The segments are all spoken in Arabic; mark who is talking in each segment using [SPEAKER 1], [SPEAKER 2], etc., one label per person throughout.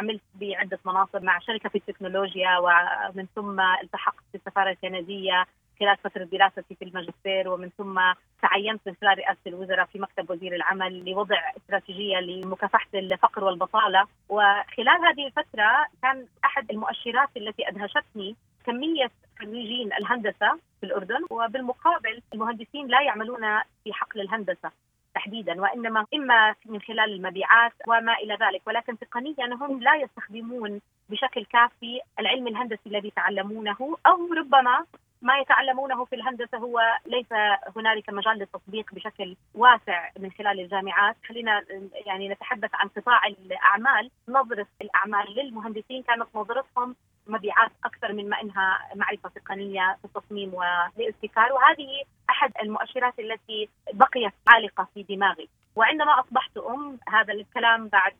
[SPEAKER 1] عملت بعدة مناصب مع شركة في التكنولوجيا ومن ثم التحقت في السفارة الكندية خلال فترة دراستي في الماجستير ومن ثم تعينت من خلال رئاسة الوزراء في مكتب وزير العمل لوضع استراتيجية لمكافحة الفقر والبطالة. وخلال هذه الفترة كان أحد المؤشرات التي أدهشتني كمية خريجين الهندسة في الأردن وبالمقابل المهندسين لا يعملون في حقل الهندسة. تحديدا وإنما إما من خلال المبيعات وما إلى ذلك. ولكن تقنيا هم لا يستخدمون بشكل كافي العلم الهندسي الذي تعلمونه أو ربما ما يتعلمونه في الهندسة هو ليس هنالك مجال للتطبيق بشكل واسع من خلال الجامعات، خلينا يعني نتحدث عن قطاع الأعمال، نظرة الأعمال للمهندسين كانت نظرتهم مبيعات أكثر من ما إنها معرفة تقنية في التصميم والابتكار. وهذه أحد المؤشرات التي بقيت عالقة في دماغي. وعندما أصبحت أم هذا الكلام بعد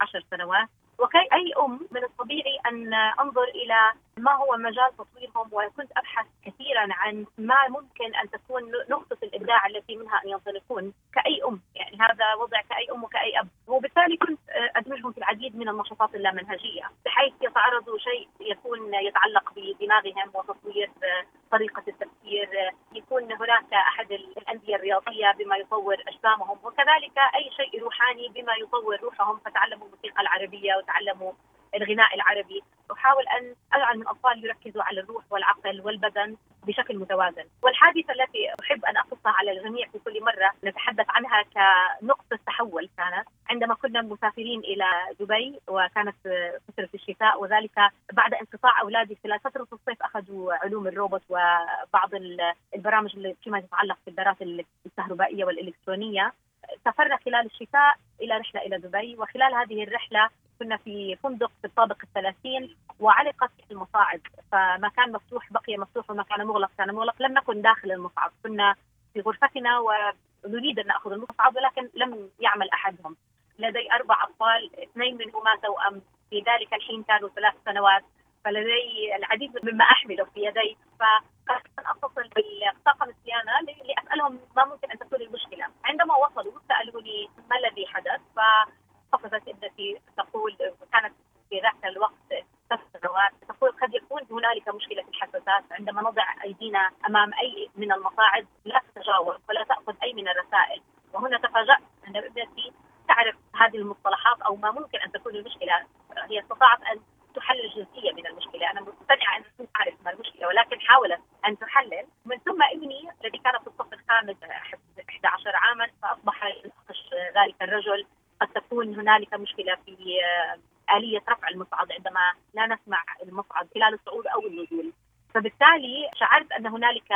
[SPEAKER 1] عشر سنوات وكي أي أم من الطبيعي أن أنظر إلى ما هو مجال تطويرهم وكنت أبحث كثيرا عن ما ممكن أن تكون نقطة الإبداع التي منها أن ينطلقون كأي أم. يعني هذا وضع كأي أم وكأي أب. وبالتالي كنت أدمجهم في العديد من النشاطات اللامنهجية بحيث يتعرضوا شيء يكون يتعلق بدماغهم وتطوير طريقة التفكير يكون هناك احد الرياضية بما يطور أجسامهم وكذلك أي شيء روحاني بما يطور روحهم فتعلموا الموسيقى العربية وتعلموا الغناء العربي. أحاول أن اجعل من الاطفال يركزوا على الروح والعقل والبدن بشكل متوازن. والحادثة التي أحب أن أقصها على الجميع في كل مرة نتحدث عنها كنقطة تحول كانت. عندما كنا مسافرين إلى دبي وكانت فترة الشتاء وذلك بعد انقطاع أولادي خلال فترة الصيف أخذوا علوم الروبوت وبعض البرامج فيما يتعلق بالدراسه الكهربائية والإلكترونية. سافرنا خلال الشتاء إلى رحلة إلى دبي وخلال هذه الرحلة كنا في فندق في الطابق الثلاثين وعلقت المصاعد فما كان مفتوح بقي مفتوح وما كان مغلق كان مغلق لم نكن داخل المصعد كنا في غرفتنا ونريد أن نأخذ المصعد ولكن لم يعمل أحدهم. لدي أربع أطفال اثنين منهما توأم. في ذلك الحين كانوا ثلاث سنوات فلدي العديد مما أحمله في يدي فقررت ان أتصل بالطاقم الصيانة لأسألهم ما ممكن أن تكون المشكلة. عندما وصلوا سألوني ما الذي حدث ف قفزت ابنتي تقول كانت في ذاك الوقت تقول قد يكون هنالك مشكلة في الحساسات عندما نضع أيدينا أمام أي من المصاعد لا تتجاوز ولا تأخذ أي من الرسائل. وهنا تفاجأت أن ابنتي تعرف هذه المصطلحات أو ما ممكن أن تكون المشكلة. هي استطاعت أن تحلل جزئية من المشكلة، أنا مقتنعة أن كنت اعرف ما المشكلة ولكن حاولت أن تحلل، من ثم ابني الذي كان في الصف الخامس 11 عاما فأصبح يناقش ذلك الرجل. قد تكون هنالك مشكلة في آه، آلية رفع المصعد عندما لا نسمع المصعد خلال الصعود أو النزول. فبالتالي شعرت أن هنالك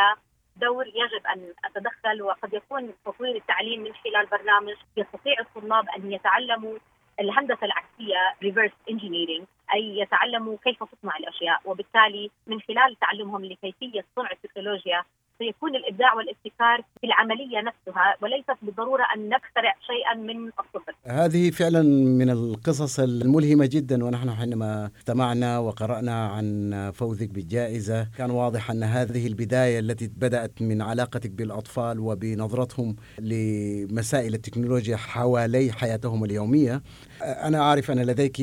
[SPEAKER 1] دور يجب أن أتدخل وقد يكون تطوير التعليم من خلال برنامج يستطيع الطلاب أن يتعلموا الهندسة العكسية reverse engineering أي يتعلموا كيف تصنع الأشياء. وبالتالي من خلال تعلمهم لكيفية صنع التكنولوجيا سيكون الإبداع والابتكار في العملية نفسها وليست بالضرورة أن نخترع شيئا من الصفر.
[SPEAKER 2] هذه فعلا من القصص الملهمة جدا ونحن حينما استمعنا وقرأنا عن فوزك بالجائزة كان واضح أن هذه البداية التي بدأت من علاقتك بالأطفال وبنظرتهم لمسائل التكنولوجيا حوالي حياتهم اليومية. أنا عارف أن لديك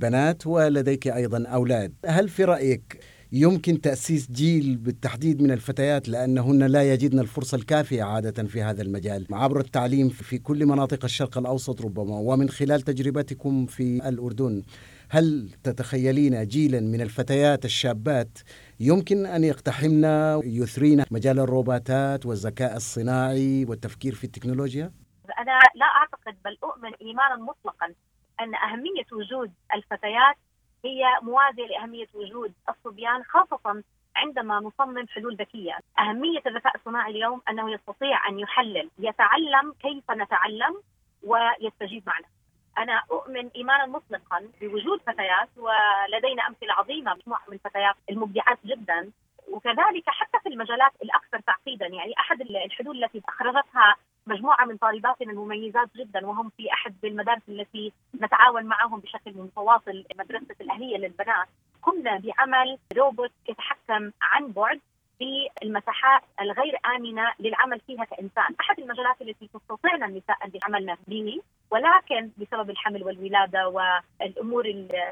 [SPEAKER 2] بنات ولديك أيضا أولاد، هل في رأيك يمكن تأسيس جيل بالتحديد من الفتيات لأنهن لا يجدن الفرصة الكافية عادة في هذا المجال عبر التعليم في كل مناطق الشرق الأوسط ربما ومن خلال تجربتكم في الأردن هل تتخيلين جيلا من الفتيات الشابات يمكن أن يقتحمن يثرين مجال الروبوتات والذكاء الصناعي والتفكير في التكنولوجيا؟
[SPEAKER 1] أنا لا أعتقد بل أؤمن إيمانا مطلقا أن أهمية وجود الفتيات هي موازية لأهمية وجود الصبيان خاصة عندما نصمم حلول ذكية. أهمية الذكاء الصناعي اليوم أنه يستطيع أن يحلل يتعلم كيف نتعلم ويستجيب معنا. أنا أؤمن إيمانا مطلقا بوجود فتيات ولدينا أمثلة عظيمة مجموعة من الفتيات المبدعات جدا. وكذلك حتى في المجالات الأكثر تعقيدا يعني أحد الحلول التي أخرجتها مجموعة من طالباتنا المميزات جدا وهم في أحد المدارس التي نتعاون معهم بشكل متواصل مدرسة الأهلية للبنات. قمنا بعمل روبوت يتحكم عن بعد بالمساحات الغير آمنة للعمل فيها كإنسان، أحد المجالات التي تستطيعن النساء أن يعملن به ولكن بسبب الحمل والولادة والأمور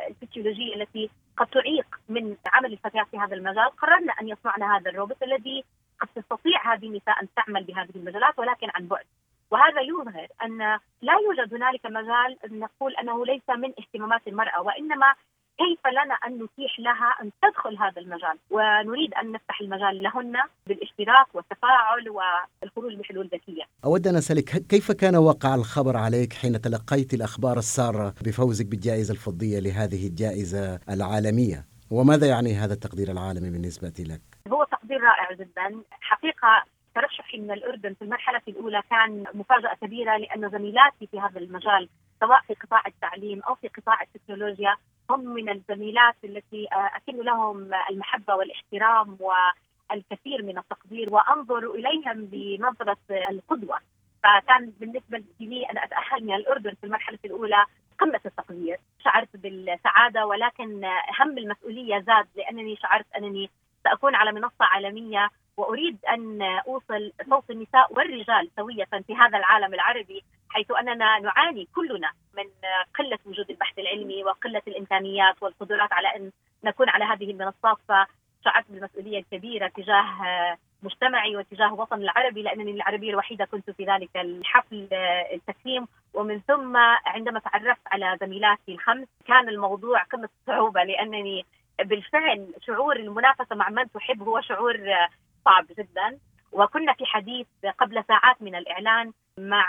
[SPEAKER 1] الفسيولوجيه التي قد تعيق من عمل الفتيات في هذا المجال، قررنا أن يصنعن هذا الروبوت الذي قد تستطيع هذه النساء أن تعمل بهذه المجالات ولكن عن بعد. وهذا يظهر أن لا يوجد هنالك مجال نقول أنه ليس من اهتمامات المرأة وإنما كيف لنا أن نتيح لها أن تدخل هذا المجال ونريد أن نفتح المجال لهن بالاشتراك والتفاعل والخروج بحلول ذكية.
[SPEAKER 2] اود أن أسألك كيف كان وقع الخبر عليك حين تلقيت الأخبار السارة بفوزك بالجائزة الفضية لهذه الجائزة العالمية؟ وماذا يعني هذا التقدير العالمي بالنسبة لك؟
[SPEAKER 1] تقدير رائع جدا، حقيقة ترشحي من الأردن في المرحلة الأولى كان مفاجأة كبيرة لأن زميلاتي في هذا المجال سواء في قطاع التعليم أو في قطاع التكنولوجيا هم من الزميلات التي اكن لهم المحبة والاحترام والكثير من التقدير وأنظر إليهم بنظرة القدوة. فكان بالنسبة لي ان أتأهل من الأردن في المرحلة الأولى قمة التقدير. شعرت بالسعادة ولكن هم المسؤولية زاد لأنني شعرت أنني سأكون على منصة عالمية وأريد أن أوصل صوت النساء والرجال سوية في هذا العالم العربي حيث أننا نعاني كلنا من قلة وجود البحث العلمي وقلة الامكانيات والقدرات على أن نكون على هذه المنصات فشعرت بالمسؤولية الكبيرة تجاه مجتمعي وتجاه وطن العربي لأنني العربية الوحيدة كنت في ذلك الحفل التكريم. ومن ثم عندما تعرفت على زميلاتي الخمس كان الموضوع قمة الصعوبه لأنني بالفعل شعور المنافسة مع من تحب هو شعور صعب جدا وكنا في حديث قبل ساعات من الإعلان مع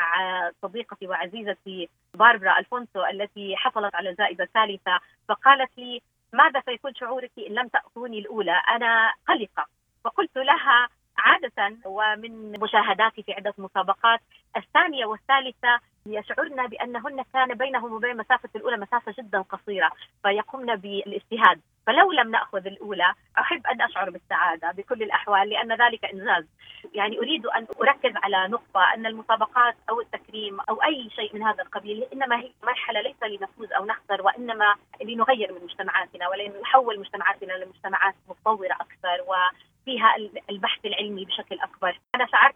[SPEAKER 1] صديقتي وعزيزتي باربرا ألفونسو التي حصلت على الجائزه الثالثه فقالت لي ماذا سيكون شعورك إن لم تأخذوني الأولى؟ أنا قلقة فقلت لها عادة ومن مشاهداتي في عدة مسابقات الثانية والثالثة يشعرن بأنهن كان بينهم وبين مسافة الأولى مسافة جدا قصيرة فيقومن بالاجتهاد. فلو لم نأخذ الأولى أحب أن أشعر بالسعادة بكل الأحوال لأن ذلك إنجاز. يعني أريد أن أركز على نقطة أن المسابقات أو التكريم أو أي شيء من هذا القبيل إنما هي مرحلة ليس لنفوز أو نخسر وإنما لنغير من مجتمعاتنا ولنحول مجتمعاتنا لمجتمعات متطورة أكثر و فيها البحث العلمي بشكل أكبر، أنا شعرت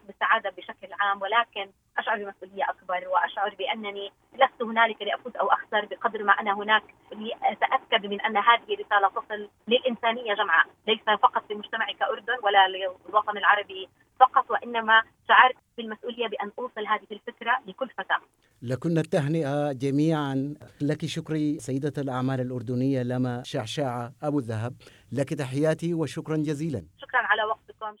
[SPEAKER 1] عام ولكن أشعر بمسؤولية أكبر وأشعر بأنني لست هنالك لافوز أو أخسر بقدر ما أنا هناك. لأتأكد من أن هذه رساله تصل للإنسانية جمعاء، ليس فقط لمجتمعي كأردن ولا للوطن العربي فقط وإنما شعرت بالمسؤولية بأن أوصل هذه الفكرة لكل فتاة.
[SPEAKER 2] لكن التهنئة جميعا. لك شكري سيدة الأعمال الأردنية لما شعشاعة أبو الذهب. لك تحياتي وشكرا جزيلا.
[SPEAKER 1] شكرا على وقت